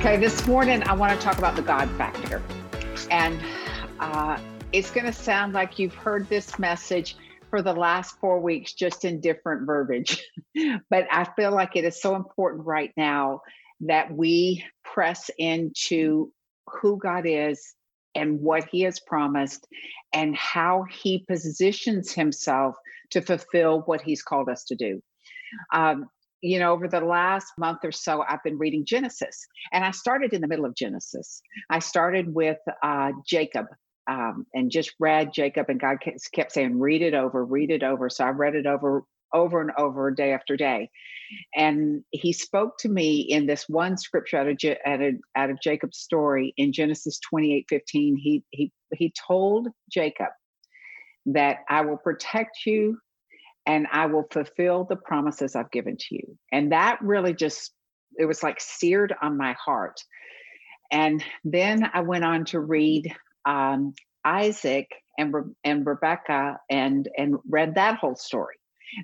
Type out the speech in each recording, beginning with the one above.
Okay, this morning I want to talk about the God factor. And uh, it's going to sound like you've heard this message for the last four weeks, just in different verbiage. but I feel like it is so important right now that we press into who God is and what He has promised and how He positions Himself to fulfill what He's called us to do. Um, you know, over the last month or so, I've been reading Genesis, and I started in the middle of Genesis. I started with uh, Jacob um, and just read Jacob, and God kept saying, "Read it over, read it over." So I read it over, over and over, day after day, and He spoke to me in this one scripture out of out of, out of Jacob's story in Genesis twenty eight fifteen. He he he told Jacob that I will protect you and I will fulfill the promises I've given to you. And that really just, it was like seared on my heart. And then I went on to read um, Isaac and, Re- and Rebecca and, and read that whole story.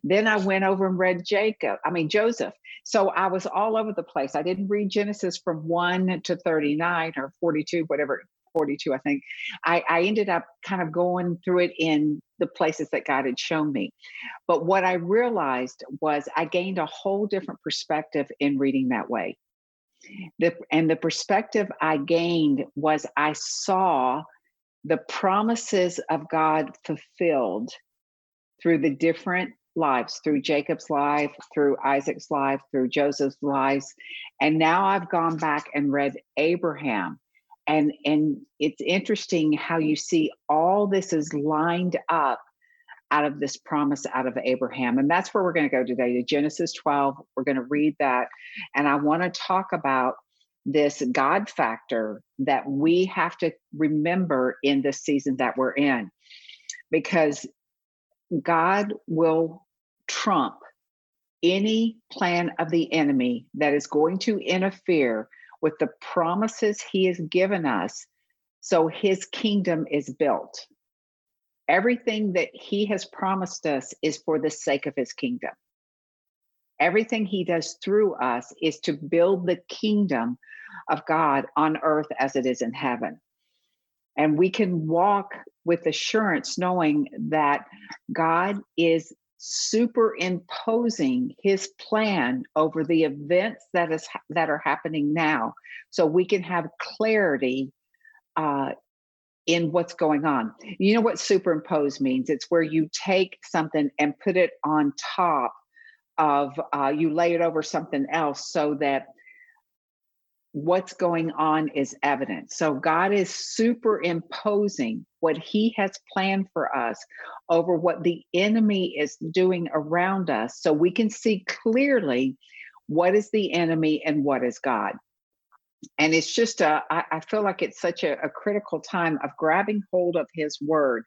Then I went over and read Jacob, I mean, Joseph. So I was all over the place. I didn't read Genesis from 1 to 39 or 42, whatever 42, I think, I, I ended up kind of going through it in the places that God had shown me. But what I realized was I gained a whole different perspective in reading that way. The, and the perspective I gained was I saw the promises of God fulfilled through the different lives through Jacob's life, through Isaac's life, through Joseph's lives. And now I've gone back and read Abraham and and it's interesting how you see all this is lined up out of this promise out of Abraham. And that's where we're going to go today to Genesis 12. We're going to read that. And I want to talk about this God factor that we have to remember in this season that we're in, because God will trump any plan of the enemy that is going to interfere with the promises he has given us so his kingdom is built. Everything that he has promised us is for the sake of his kingdom. Everything he does through us is to build the kingdom of God on earth as it is in heaven. And we can walk with assurance knowing that God is superimposing his plan over the events that is that are happening now so we can have clarity uh, in what's going on. You know what superimpose means? It's where you take something and put it on top of uh, you lay it over something else so that what's going on is evident. So God is superimposing what he has planned for us over what the enemy is doing around us so we can see clearly what is the enemy and what is God. And it's just a, I, I feel like it's such a, a, critical time of grabbing hold of his word.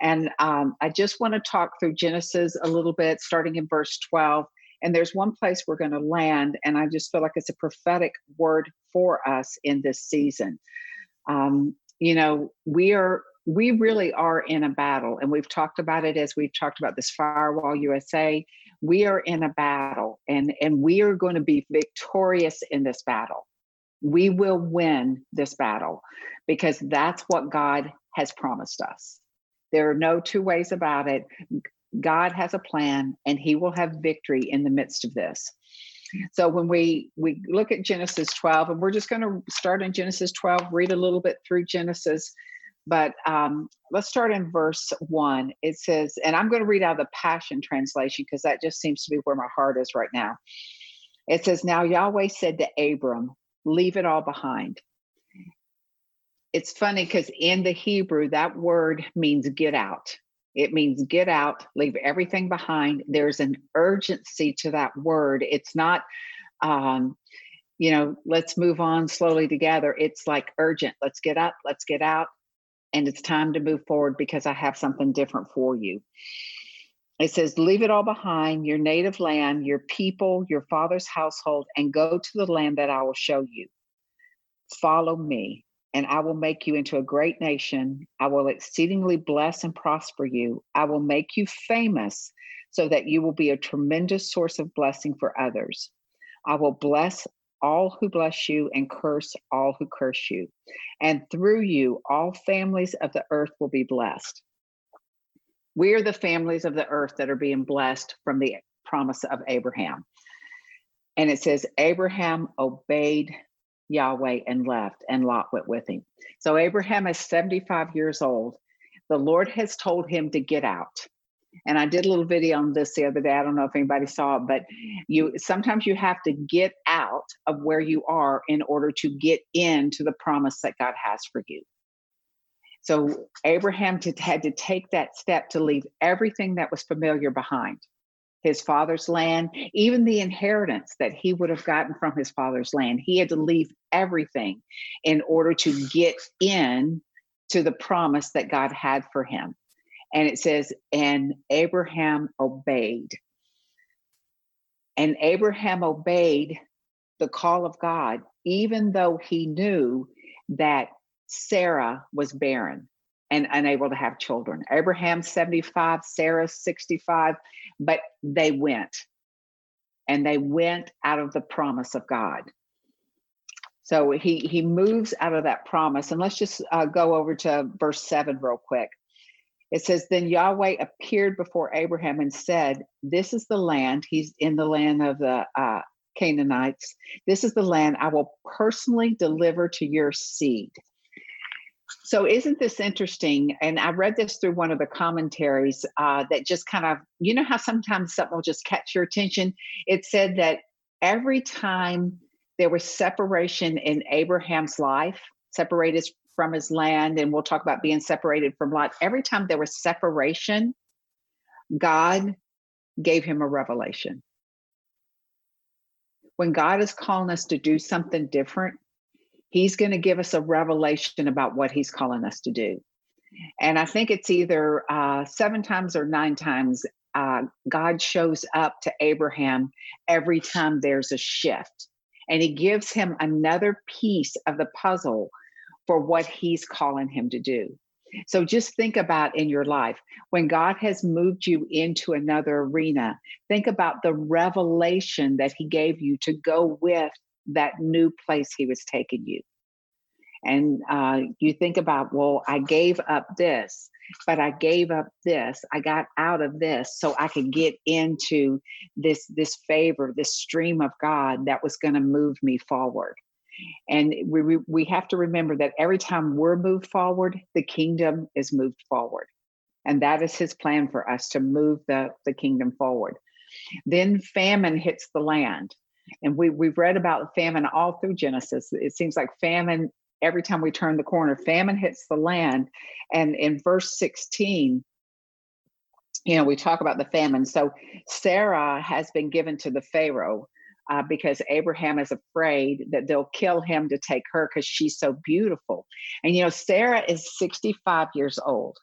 And um, I just want to talk through Genesis a little bit, starting in verse 12 and there's one place we're going to land, and I just feel like it's a prophetic word for us in this season. Um, you know, we are we really are in a battle, and we've talked about it as we've talked about this firewall USA. We are in a battle, and and we are going to be victorious in this battle. We will win this battle because that's what God has promised us. There are no two ways about it. God has a plan and he will have victory in the midst of this. So when we we look at Genesis 12 and we're just going to start in Genesis 12 read a little bit through Genesis but um, let's start in verse 1 it says and I'm going to read out the passion translation because that just seems to be where my heart is right now. It says now Yahweh said to Abram leave it all behind. It's funny because in the Hebrew that word means get out It means get out, leave everything behind. There's an urgency to that word. It's not, um, you know, let's move on slowly together. It's like urgent. Let's get up, let's get out. And it's time to move forward because I have something different for you. It says, Leave it all behind, your native land, your people, your father's household, and go to the land that I will show you. Follow me, and I will make you into a great nation. I will exceedingly bless and prosper you. I will make you famous so that you will be a tremendous source of blessing for others. I will bless all who bless you and curse all who curse you. And through you, all families of the earth will be blessed. We are the families of the earth that are being blessed from the promise of Abraham. And it says, Abraham obeyed Yahweh and left, and Lot went with him. So Abraham is 75 years old. The Lord has told him to get out. And I did a little video on this the other day. I don't know if anybody saw it, but you sometimes you have to get out of where you are in order to get into the promise that God has for you. So Abraham had to take that step to leave everything that was familiar behind his father's land, even the inheritance that he would have gotten from his father's land. He had to leave everything in order to get in to the promise that God had for him. And it says, and Abraham obeyed. And Abraham obeyed the call of God, even though he knew that Sarah was barren and unable to have children. Abraham 75, Sarah 65, but they went. And they went out of the promise of God. So he he moves out of that promise. And let's just uh, go over to verse 7 real quick. It says, Then Yahweh appeared before Abraham and said, This is the land. He's in the land of the uh, Canaanites. This is the land I will personally deliver to your seed. So, isn't this interesting? And I read this through one of the commentaries uh, that just kind of, you know, how sometimes something will just catch your attention? It said that every time there was separation in Abraham's life, separated from his land, and we'll talk about being separated from Lot, every time there was separation, God gave him a revelation. When God is calling us to do something different, He's going to give us a revelation about what he's calling us to do. And I think it's either uh, seven times or nine times uh, God shows up to Abraham every time there's a shift. And he gives him another piece of the puzzle for what he's calling him to do. So just think about in your life when God has moved you into another arena, think about the revelation that he gave you to go with that new place he was taking you. And uh, you think about, well, I gave up this, but I gave up this. I got out of this so I could get into this this favor, this stream of God that was going to move me forward. And we, we we have to remember that every time we're moved forward, the kingdom is moved forward, and that is His plan for us to move the the kingdom forward. Then famine hits the land and we, we've read about famine all through Genesis. It seems like famine, every time we turn the corner, famine hits the land. And in verse 16, you know, we talk about the famine. So Sarah has been given to the Pharaoh uh, because Abraham is afraid that they'll kill him to take her because she's so beautiful. And, you know, Sarah is 65 years old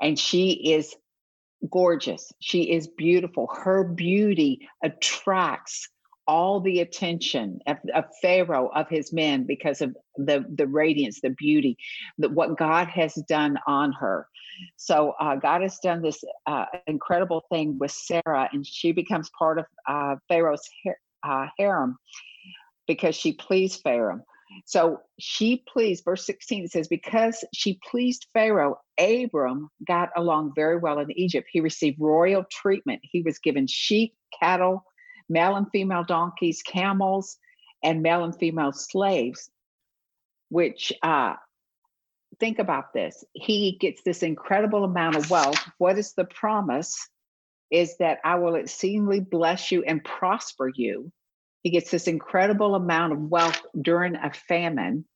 and she is gorgeous. She is beautiful. Her beauty attracts all the attention of, of, Pharaoh of his men because of the the radiance, the beauty, that what God has done on her. So uh, God has done this uh, incredible thing with Sarah, and she becomes part of uh, Pharaoh's uh, harem because she pleased Pharaoh. So she pleased, verse 16, it says, because she pleased Pharaoh, Abram got along very well in Egypt. He received royal treatment. He was given sheep, cattle, male and female donkeys, camels, and male and female slaves, which uh, think about this. He gets this incredible amount of wealth. What is the promise? Is that I will exceedingly bless you and prosper you he gets this incredible amount of wealth during a famine.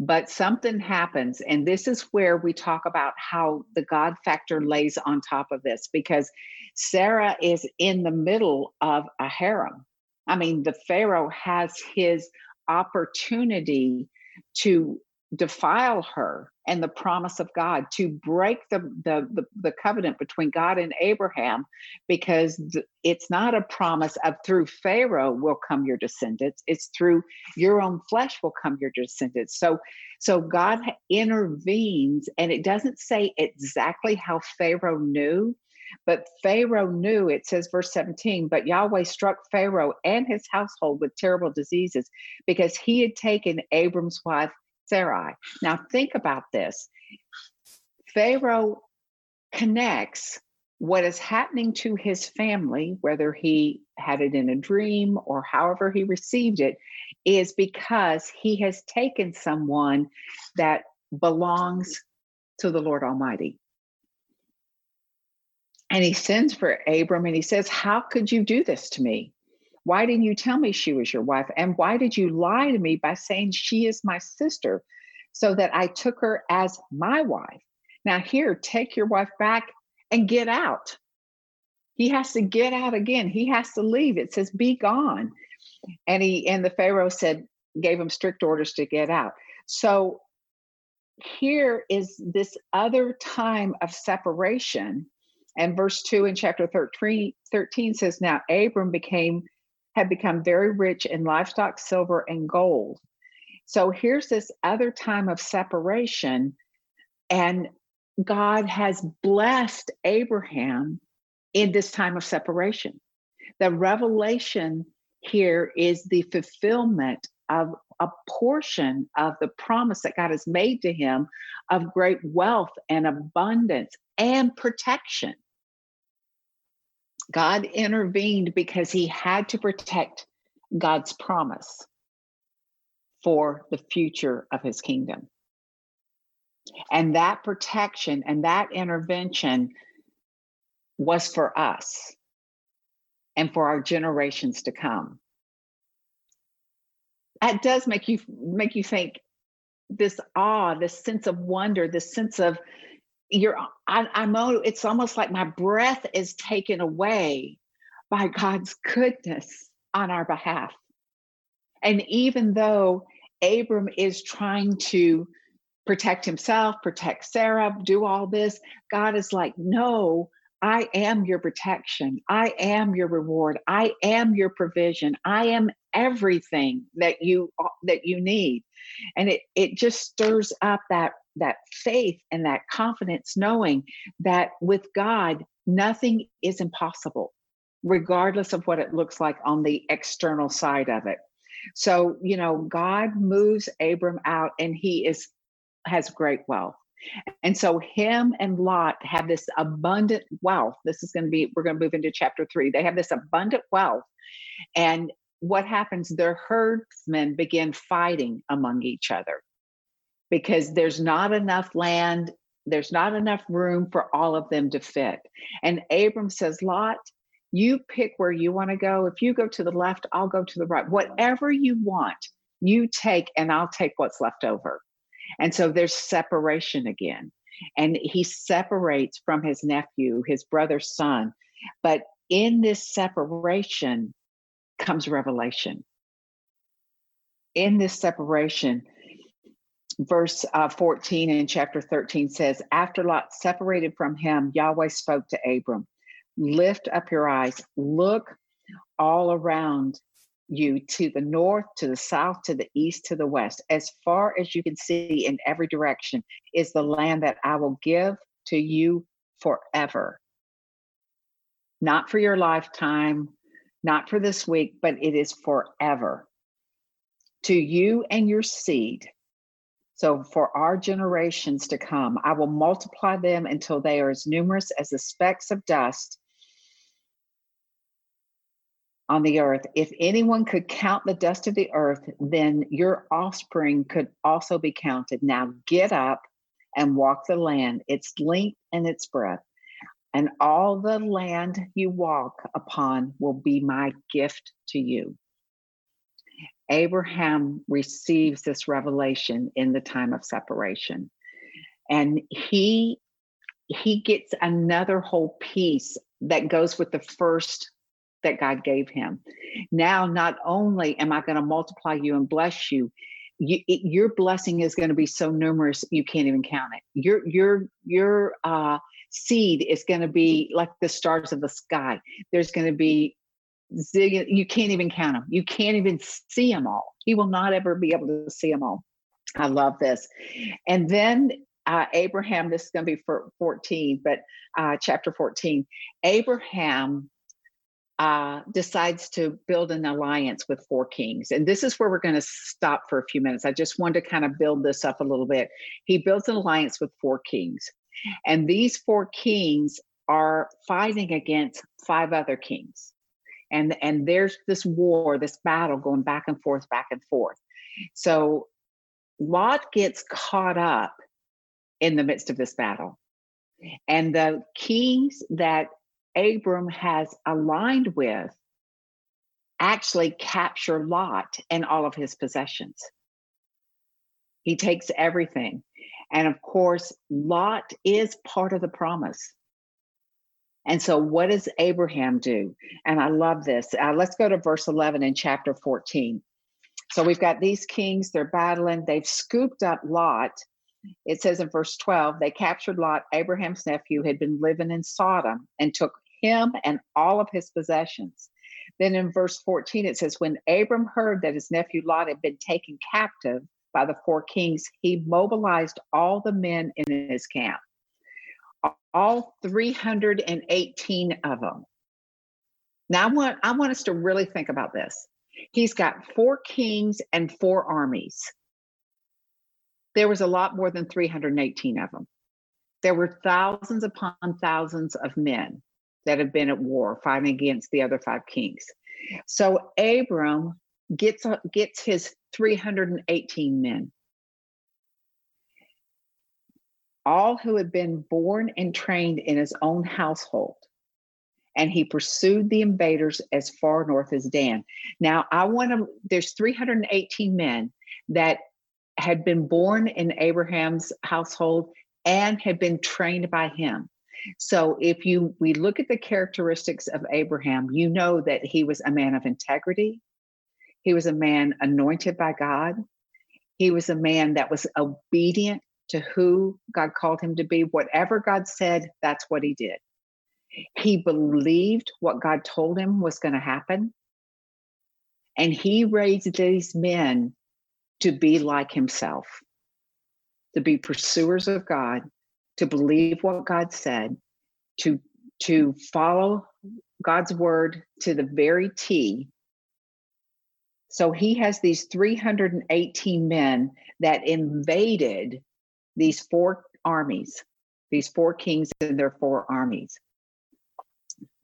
But something happens, and this is where we talk about how the God factor lays on top of this because Sarah is in the middle of a harem. I mean, the Pharaoh has his opportunity to defile her and the promise of God, to break the, the, the, the, covenant between God and Abraham, because it's not a promise of through Pharaoh will come your descendants. It's through your own flesh will come your descendants. So, so God intervenes, and it doesn't say exactly how Pharaoh knew, but Pharaoh knew, it says, verse 17, but Yahweh struck Pharaoh and his household with terrible diseases because he had taken Abram's wife Sarai. Now, think about this Pharaoh connects what is happening to his family, whether he had it in a dream or however he received it, is because he has taken someone that belongs to the Lord Almighty. And he sends for Abram and he says, How could you do this to me? Why didn't you tell me she was your wife? And why did you lie to me by saying she is my sister so that I took her as my wife? Now, here, take your wife back and get out. He has to get out again. He has to leave. It says, be gone. And he and the Pharaoh said, gave him strict orders to get out. So here is this other time of separation. And verse 2 in chapter 13, 13 says, Now Abram became had become very rich in livestock, silver, and gold. So here's this other time of separation, and God has blessed Abraham in this time of separation. The revelation here is the fulfillment of a portion of the promise that God has made to him of great wealth and abundance and protection. God intervened because he had to protect God's promise for the future of his kingdom. And that protection and that intervention was for us and for our generations to come. That does make you make you think this awe, this sense of wonder, this sense of you're I, i'm it's almost like my breath is taken away by god's goodness on our behalf. And even though abram is trying to protect himself protect sarah do all this god is like no i am your protection. I am your reward. I am your provision. I am everything that you uh, that you need and it it just stirs up that that faith and that confidence knowing that with God, nothing is impossible, regardless of what it looks like on the external side of it. So, you know, God moves Abram out and he is has great wealth. And so him and Lot have this abundant wealth. This is going to be, we're going to move into chapter three. They have this abundant wealth. And what happens? Their herdsmen begin fighting among each other because there's not enough land, there's not enough room for all of them to fit. And Abram says, Lot, you pick where you want to go. If you go to the left, I'll go to the right. Whatever you want, you take, and I'll take what's left over. And so there's separation again. And he separates from his nephew, his brother's son. But in this separation comes revelation. In this separation, verse uh, 14 in chapter 13 says, After Lot separated from him, Yahweh spoke to Abram, Lift up your eyes, look all around you to the north, to the south, to the east, to the west. As far as you can see in every direction is the land that I will give to you forever. Not for your lifetime, not for this week, but it is forever. To you and your seed so, for our generations to come, I will multiply them until they are as numerous as the specks of dust on the earth. If anyone could count the dust of the earth, then your offspring could also be counted. Now get up and walk the land, its length and its breadth. And all the land you walk upon will be my gift to you. Abraham receives this revelation in the time of separation. And he he gets another whole piece that goes with the first that God gave him. Now, not only am I going to multiply you and bless you, you your blessing is going to be so numerous you can't even count it. Your your your uh, seed is going to be like the stars of the sky. There's going to be zillion. You can't even count them. You can't even see them all. He will not ever be able to see them all. I love this. And then uh, Abraham, this is going to be for 14, but uh, chapter 14, Abraham uh, decides to build an alliance with four kings. And this is where we're going to stop for a few minutes. I just wanted to kind of build this up a little bit. He builds an alliance with four kings. And these four kings are fighting against five other kings. And, and there's this war, this battle going back and forth, back and forth. So Lot gets caught up in the midst of this battle. And the kings that Abram has aligned with actually capture Lot and all of his possessions. He takes everything. And of course, Lot is part of the promise. And so, what does Abraham do? And I love this. Uh, let's go to verse 11 in chapter 14. So, we've got these kings, they're battling, they've scooped up Lot it says in verse 12, they captured Lot, Abraham's nephew, had been living in Sodom, and took him and all of his possessions. Then in verse 14, it says, When Abram heard that his nephew Lot had been taken captive by the four kings, he mobilized all the men in his camp, all 318 of them. Now, I want, I want us to really think about this. He's got four kings and four armies there was a lot more than 318 of them. There were thousands upon thousands of men that have been at war fighting against the other five kings. So Abram gets uh, gets his 318 men. All who had been born and trained in his own household. And he pursued the invaders as far north as Dan. Now, I want to, there's 318 men that had been born in Abraham's household and had been trained by him. So if you we look at the characteristics of Abraham, you know that he was a man of integrity. He was a man anointed by God. He was a man that was obedient to who God called him to be. Whatever God said, that's what he did. He believed what God told him was going to happen. And he raised these men to be like himself, to be pursuers of God, to believe what God said, to to follow God's word to the very T. So he has these 318 men that invaded these four armies, these four kings and their four armies.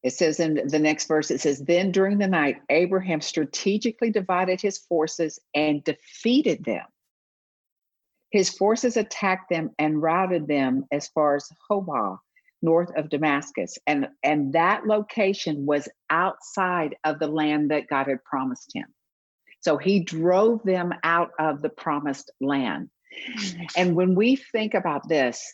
It says in the next verse, it says, Then during the night, Abraham strategically divided his forces and defeated them. His forces attacked them and routed them as far as Hobah, north of Damascus. And, and that location was outside of the land that God had promised him. So he drove them out of the promised land. And when we think about this,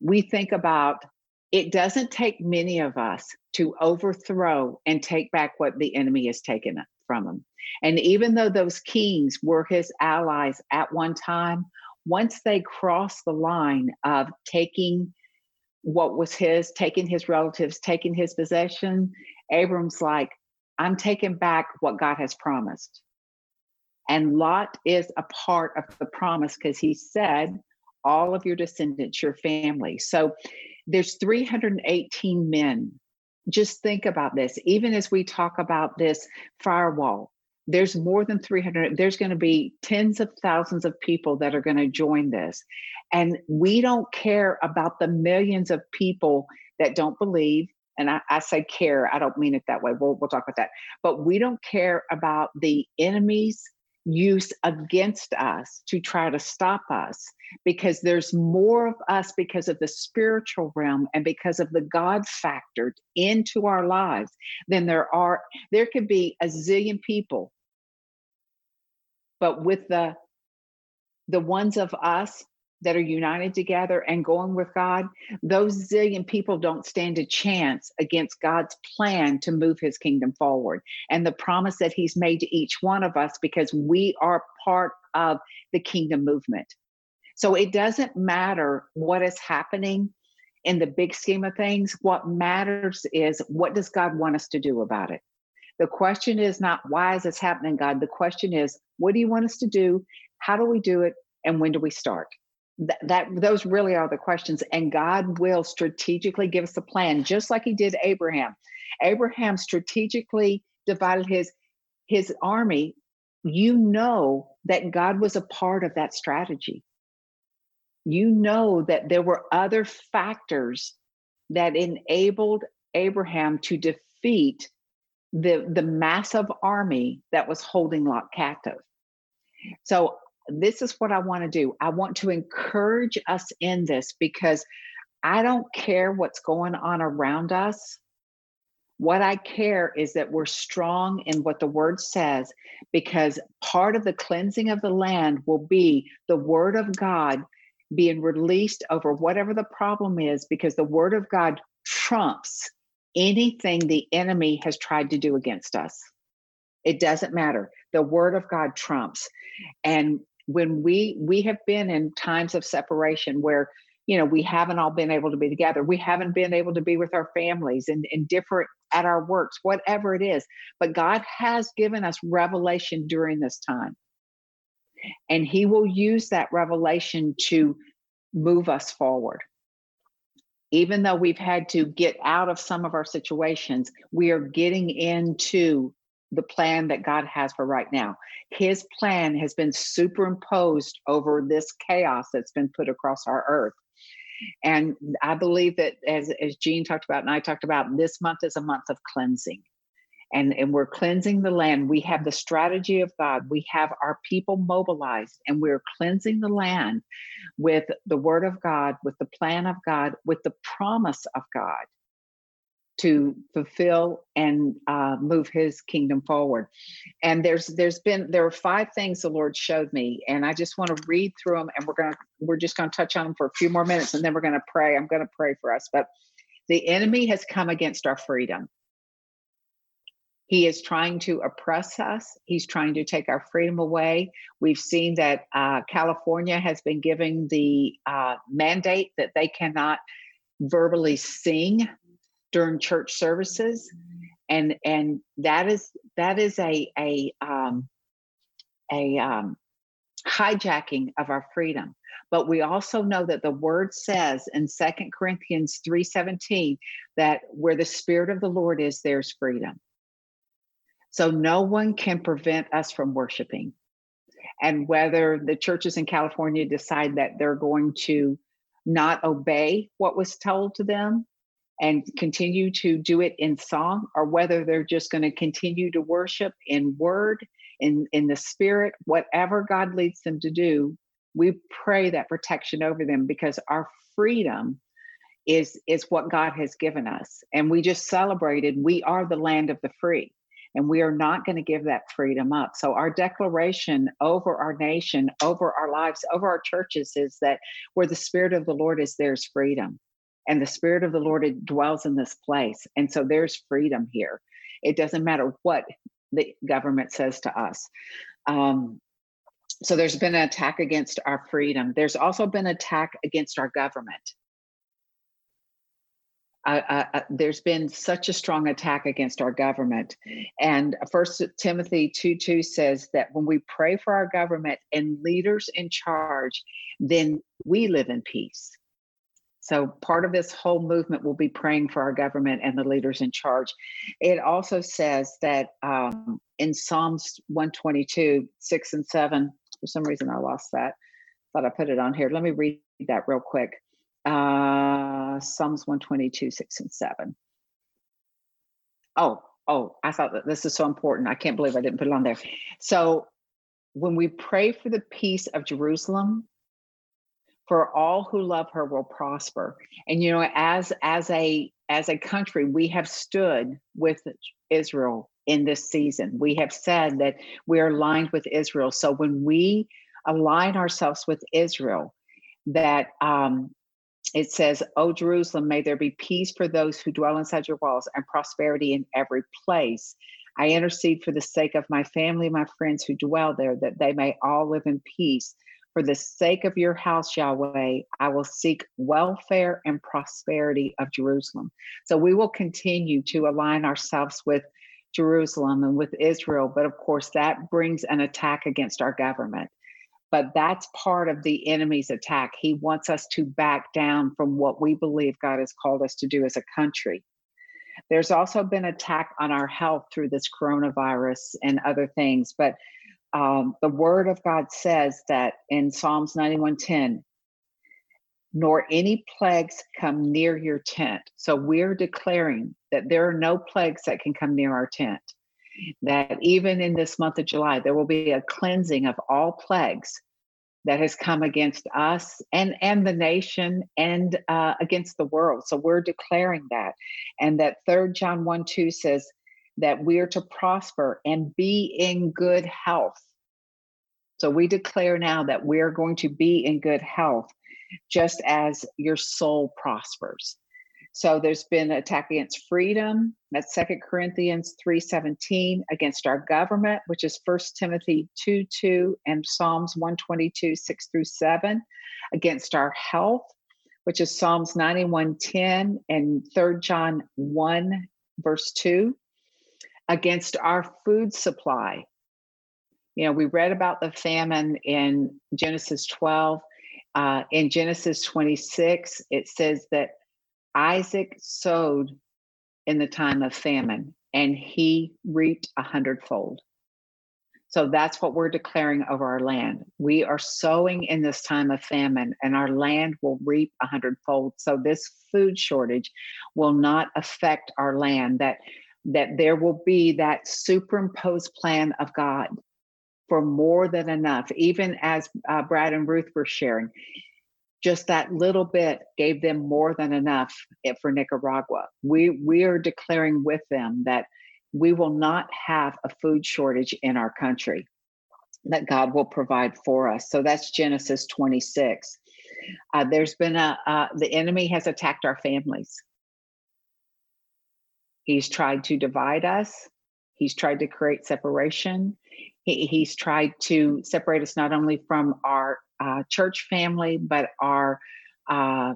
we think about it doesn't take many of us to overthrow and take back what the enemy has taken from him. And even though those kings were his allies at one time, once they crossed the line of taking what was his, taking his relatives, taking his possession, Abram's like, I'm taking back what God has promised. And Lot is a part of the promise because he said, all of your descendants, your family. So there's 318 men. Just think about this. Even as we talk about this firewall, there's more than 300 there's going to be tens of thousands of people that are going to join this and we don't care about the millions of people that don't believe and I, I, say care i don't mean it that way we'll, we'll talk about that but we don't care about the enemies use against us to try to stop us because there's more of us because of the spiritual realm and because of the God factored into our lives than there are. There could be a zillion people But with the the ones of us that are united together and going with God, those zillion people don't stand a chance against God's plan to move his kingdom forward and the promise that he's made to each one of us because we are part of the kingdom movement. So it doesn't matter what is happening in the big scheme of things. What matters is what does God want us to do about it? The question is not why is this happening, God? The question is what do you want us to do? How do we do it? And when do we start? That, that those really are the questions. And God will strategically give us a plan, just like He did Abraham. Abraham strategically divided his his army. You know that God was a part of that strategy you know that there were other factors that enabled Abraham to defeat the, the massive army that was holding Lot captive. So, this is what I want to do. I want to encourage us in this because I don't care what's going on around us. What I care is that we're strong in what the word says, because part of the cleansing of the land will be the word of God being released over whatever the problem is because the word of God trumps anything the enemy has tried to do against us. It doesn't matter. The word of God trumps. And when we we have been in times of separation where you know we haven't all been able to be together. We haven't been able to be with our families and, and different at our works whatever it is. But god has given us revelation during this time. And he will use that revelation to move us forward. Even though we've had to get out of some of our situations, we are getting into the plan that God has for right now. His plan has been superimposed over this chaos that's been put across our earth. And I believe that as, as Jean talked about and I talked about, this month is a month of cleansing and, and we're cleansing the land. We have the strategy of God. We have our people mobilized, and we're cleansing the land with the word of God, with the plan of God, with the promise of God to fulfill and uh, move his kingdom forward and there's there's been there are five things the lord showed me and i just want to read through them and we're gonna we're just gonna touch on them for a few more minutes and then we're gonna pray i'm gonna pray for us but the enemy has come against our freedom he is trying to oppress us. He's trying to take our freedom away. We've seen that uh, California has been giving the uh, mandate that they cannot verbally sing during church services, and and that is that is a a um, a um, hijacking of our freedom. But we also know that the word says in Second Corinthians 3:17 that where the spirit of the Lord is, there's freedom. So no one can prevent us from worshiping. And whether the churches in California decide that they're going to not obey what was told to them and continue to do it in song, or whether they're just going to continue to worship in word, in, in the spirit, whatever God leads them to do, we pray that protection over them because our freedom is is what God has given us. And we just celebrated we are the land of the free and we are not going to give that freedom up. So, our declaration over our nation, over our lives, over our churches is that where the Spirit of the Lord is, there's freedom. And the Spirit of the Lord dwells in this place. And so, there's freedom here. It doesn't matter what the government says to us. Um, so, there's been an attack against our freedom. There's also been attack against our government uh, uh, there's been such a strong attack against our government. And First Timothy 2 2 says that when we pray for our government and leaders in charge, then we live in peace. So, part of this whole movement will be praying for our government and the leaders in charge. It also says that um, in Psalms 122, 6 and 7, for some reason I lost that. Thought I put it on here. Let me read that real quick uh, Psalms 122, 6 and 7. Oh, oh, I thought that this is so important. I can't believe I didn't put it on there. So when we pray for the peace of Jerusalem, for all who love her will prosper. And you know, as as a as a country, we have stood with Israel in this season. We have said that we are aligned with Israel. So when we align ourselves with Israel, that um, it says, "O Jerusalem, may there be peace for those who dwell inside your walls and prosperity in every place." I intercede for the sake of my family, my friends who dwell there, that they may all live in peace. For the sake of your house, Yahweh, I will seek welfare and prosperity of Jerusalem. So we will continue to align ourselves with Jerusalem and with Israel. But of course, that brings an attack against our government. But that's part of the enemy's attack. He wants us to back down from what we believe God has called us to do as a country. There's also been attack on our health through this coronavirus and other things. But um, the word of God says that in Psalms 91:10, nor any plagues come near your tent. So we're declaring that there are no plagues that can come near our tent. That even in this month of July, there will be a cleansing of all plagues that has come against us and and the nation and uh, against the world. So we're declaring that, and that Third John one two says that we are to prosper and be in good health. So we declare now that we are going to be in good health, just as your soul prospers. So there's been attack against freedom. That's Second Corinthians 3:17 against our government, which is First Timothy 2 2 and Psalms 122, 6 through 7, against our health, which is Psalms 91:10 and 3 John 1, verse 2, against our food supply. You know, we read about the famine in Genesis 12. Uh, in Genesis 26, it says that Isaac sowed in the time of famine and he reaped a hundredfold. So that's what we're declaring over our land. We are sowing in this time of famine, and our land will reap a hundredfold. So this food shortage will not affect our land. That that there will be that superimposed plan of God for more than enough. Even as uh, Brad and Ruth were sharing, just that little bit gave them more than enough for Nicaragua. We we are declaring with them that we will not have a food shortage in our country. That God will provide for us. So that's Genesis 26. Uh, there's been a uh, the enemy has attacked our families. He's tried to divide us. He's tried to create separation. He, he's tried to separate us not only from our uh, church family, but our uh,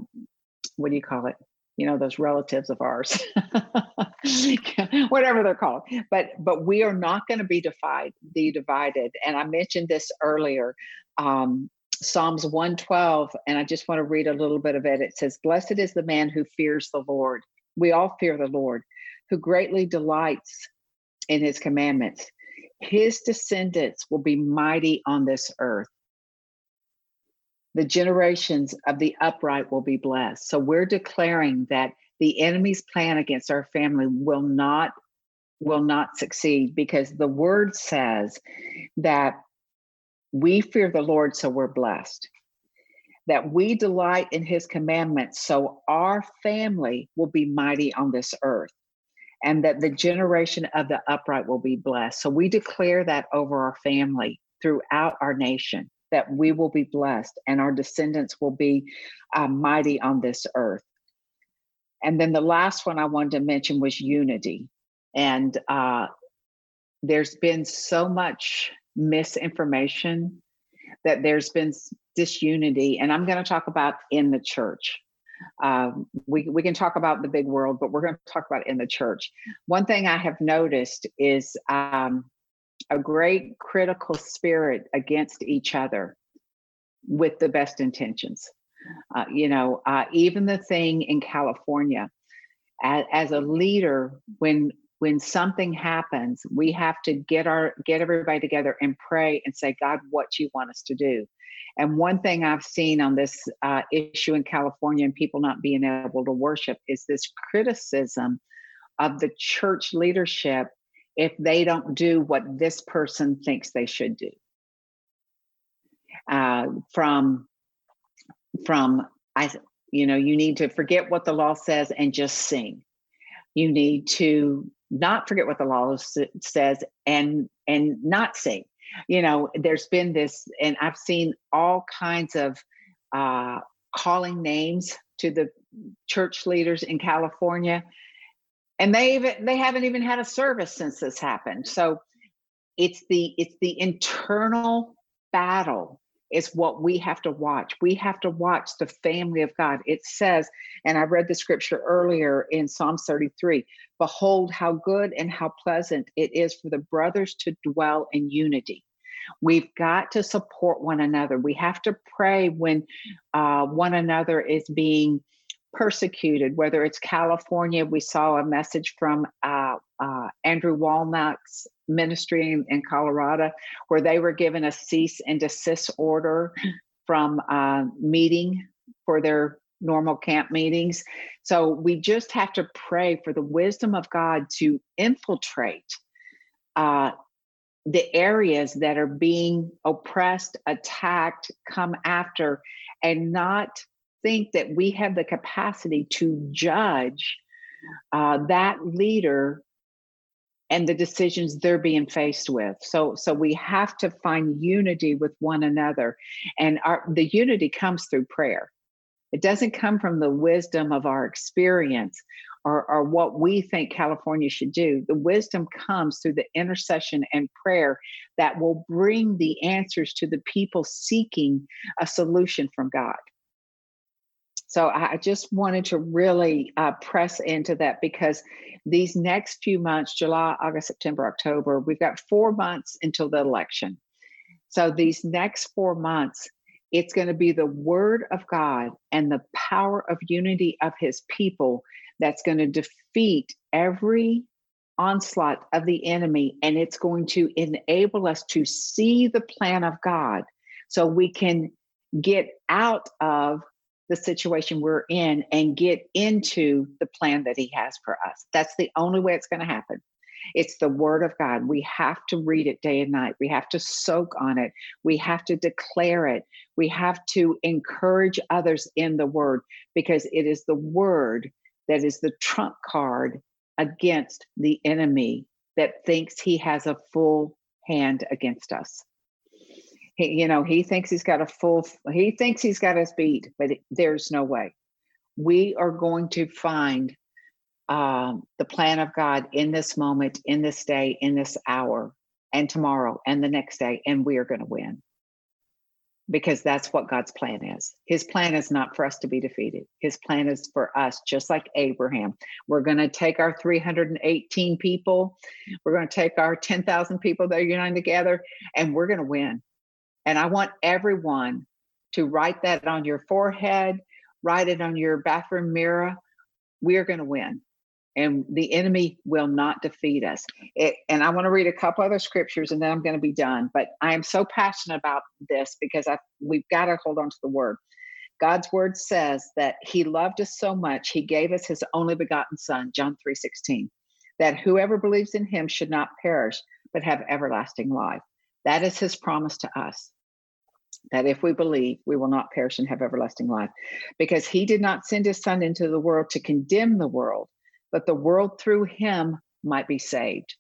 what do you call it? You know, those relatives of ours, whatever they're called. But but we are not going to be divided, be divided. And I mentioned this earlier. Um, Psalms 112, and I just want to read a little bit of it. It says, Blessed is the man who fears the Lord. We all fear the Lord, who greatly delights in his commandments. His descendants will be mighty on this earth the generations of the upright will be blessed. So we're declaring that the enemy's plan against our family will not will not succeed because the word says that we fear the Lord so we're blessed. That we delight in his commandments so our family will be mighty on this earth and that the generation of the upright will be blessed. So we declare that over our family throughout our nation that we will be blessed and our descendants will be uh, mighty on this earth. And then the last one I wanted to mention was unity. And uh, there's been so much misinformation that there's been disunity. And I'm going to talk about in the church. Um, we, we can talk about the big world, but we're going to talk about in the church. One thing I have noticed is um, a great critical spirit against each other with the best intentions. Uh, you know, uh, even the thing in California, as, as a leader, when when something happens, we have to get our get everybody together and pray and say, God, what you want us to do? And one thing I've seen on this uh, issue in California and people not being able to worship is this criticism of the church leadership if they don't do what this person thinks they should do. Uh, from from I, you know, you need to forget what the law says and just sing. You need to not forget what the law says and and not sing you know there's been this and i've seen all kinds of uh calling names to the church leaders in california and they even they haven't even had a service since this happened. So it's the it's the internal battle is what we have to watch. We have to watch the family of God. It says, and I read the scripture earlier in Psalm 33 Behold, how good and how pleasant it is for the brothers to dwell in unity. We've got to support one another. We have to pray when uh, one another is being persecuted, whether it's California. We saw a message from uh, uh, Andrew Wommack's ministry in, in, Colorado where they were given a cease and desist order from uh, meeting for their normal camp meetings. So we just have to pray for the wisdom of God to infiltrate uh, the areas that are being oppressed, attacked, come after, and not think that we have the capacity to judge uh, that leader and the decisions they're being faced with so so we have to find unity with one another and our the unity comes through prayer it doesn't come from the wisdom of our experience or, or what we think California should do. The wisdom comes through the intercession and prayer that will bring the answers to the people seeking a solution from God. So I just wanted to really uh, press into that because these next few months July, August, September, October we've got four months until the election. So these next four months, it's going to be the word of God and the power of unity of his people that's going to defeat every onslaught of the enemy. And it's going to enable us to see the plan of God so we can get out of the situation we're in and get into the plan that he has for us. That's the only way it's going to happen. It's the word of God. We have to read it day and night. We have to soak on it. We have to declare it. We have to encourage others in the word because it is the word that is the trump card against the enemy that thinks he has a full hand against us he, you know, he thinks he's got a full, he thinks he's got us beat, but there's no way. We are going to find um, the plan of God in this moment, in this day, in this hour, and tomorrow, and the next day, and we are going to win because that's what God's plan is. His plan is not for us to be defeated. His plan is for us, just like Abraham. We're going to take our 318 people, we're going to take our 10,000 people that are united together, and we're going to win. And I want everyone to write that on your forehead, write it on your bathroom mirror. We are going to win. And the enemy will not defeat us. It, and I want to read a couple other scriptures and then I'm going to be done. But I am so passionate about this because I, we've got to hold on to the word. God's word says that he loved us so much, he gave us his only begotten son, John 3 16, that whoever believes in him should not perish, but have everlasting life. That is his promise to us that if we believe, we will not perish and have everlasting life. Because he did not send his son into the world to condemn the world, but the world through him might be saved.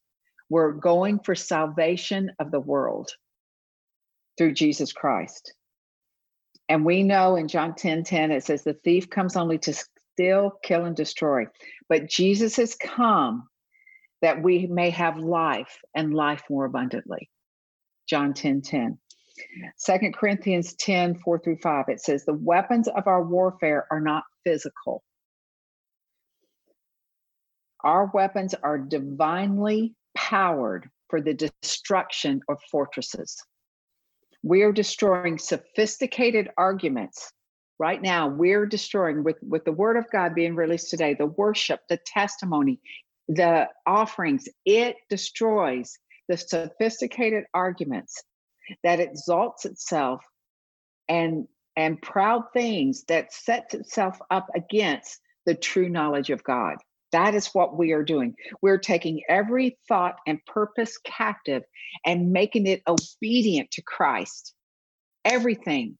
We're going for salvation of the world through Jesus Christ. And we know in John 10 10, it says, The thief comes only to steal, kill, and destroy. But Jesus has come that we may have life and life more abundantly. John 10 10. Second Corinthians 10, 4 through 5, it says, The weapons of our warfare are not physical. Our weapons are divinely powered for the destruction of fortresses. We are destroying sophisticated arguments. Right now, we're destroying with, with the word of God being released today, the worship, the testimony, the offerings, it destroys the sophisticated arguments that exalts itself and and proud things that sets itself up against the true knowledge of God. That is what we are doing. We're taking every thought and purpose captive and making it obedient to Christ. Everything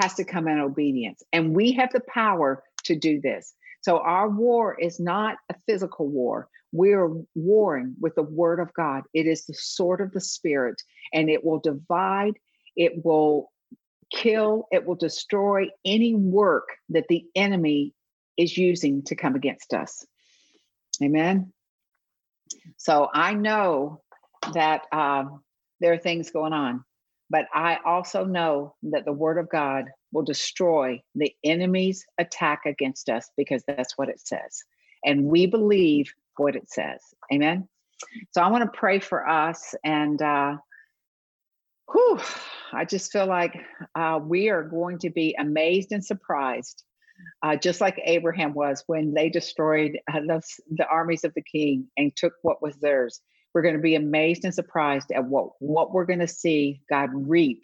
has to come in obedience. And we have the power to do this. So our war is not a physical war. We're warring with the word of God. It is the sword of the spirit, and it will divide, it will kill, it will destroy any work that the enemy is using to come against us. Amen. So I know that um, there are things going on, but I also know that the word of God will destroy the enemy's attack against us because that's what it says. And we believe what it says. Amen. So I want to pray for us and uh whew, I just feel like uh, we are going to be amazed and surprised, uh, just like Abraham was when they destroyed uh, the, the armies of the king and took what was theirs. We're going to be amazed and surprised at what, what we're going to see God reap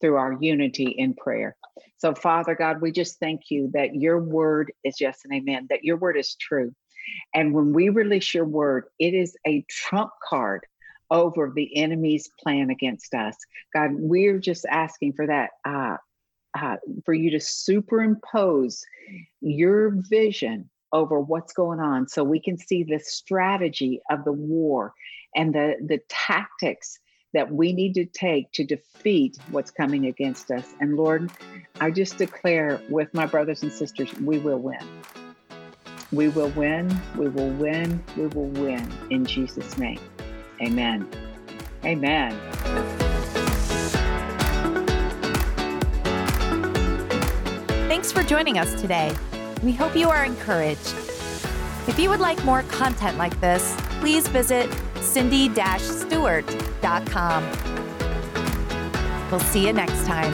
through our unity in prayer. So, Father God, we just thank you that your word is yes and amen, that your word is true. And when we release your word, it is a trump card over the enemy's plan against us. God, we're just asking for that, uh, uh, for you to superimpose your vision over what's going on so we can see the strategy of the war and the, the tactics that we need to take to defeat what's coming against us. And Lord, I just declare with my brothers and sisters, we will win. We will win, we will win, we will win in Jesus' name. Amen. Amen. Thanks for joining us today. We hope you are encouraged. If you would like more content like this, please visit cindy-stewart.com. We'll see you next time.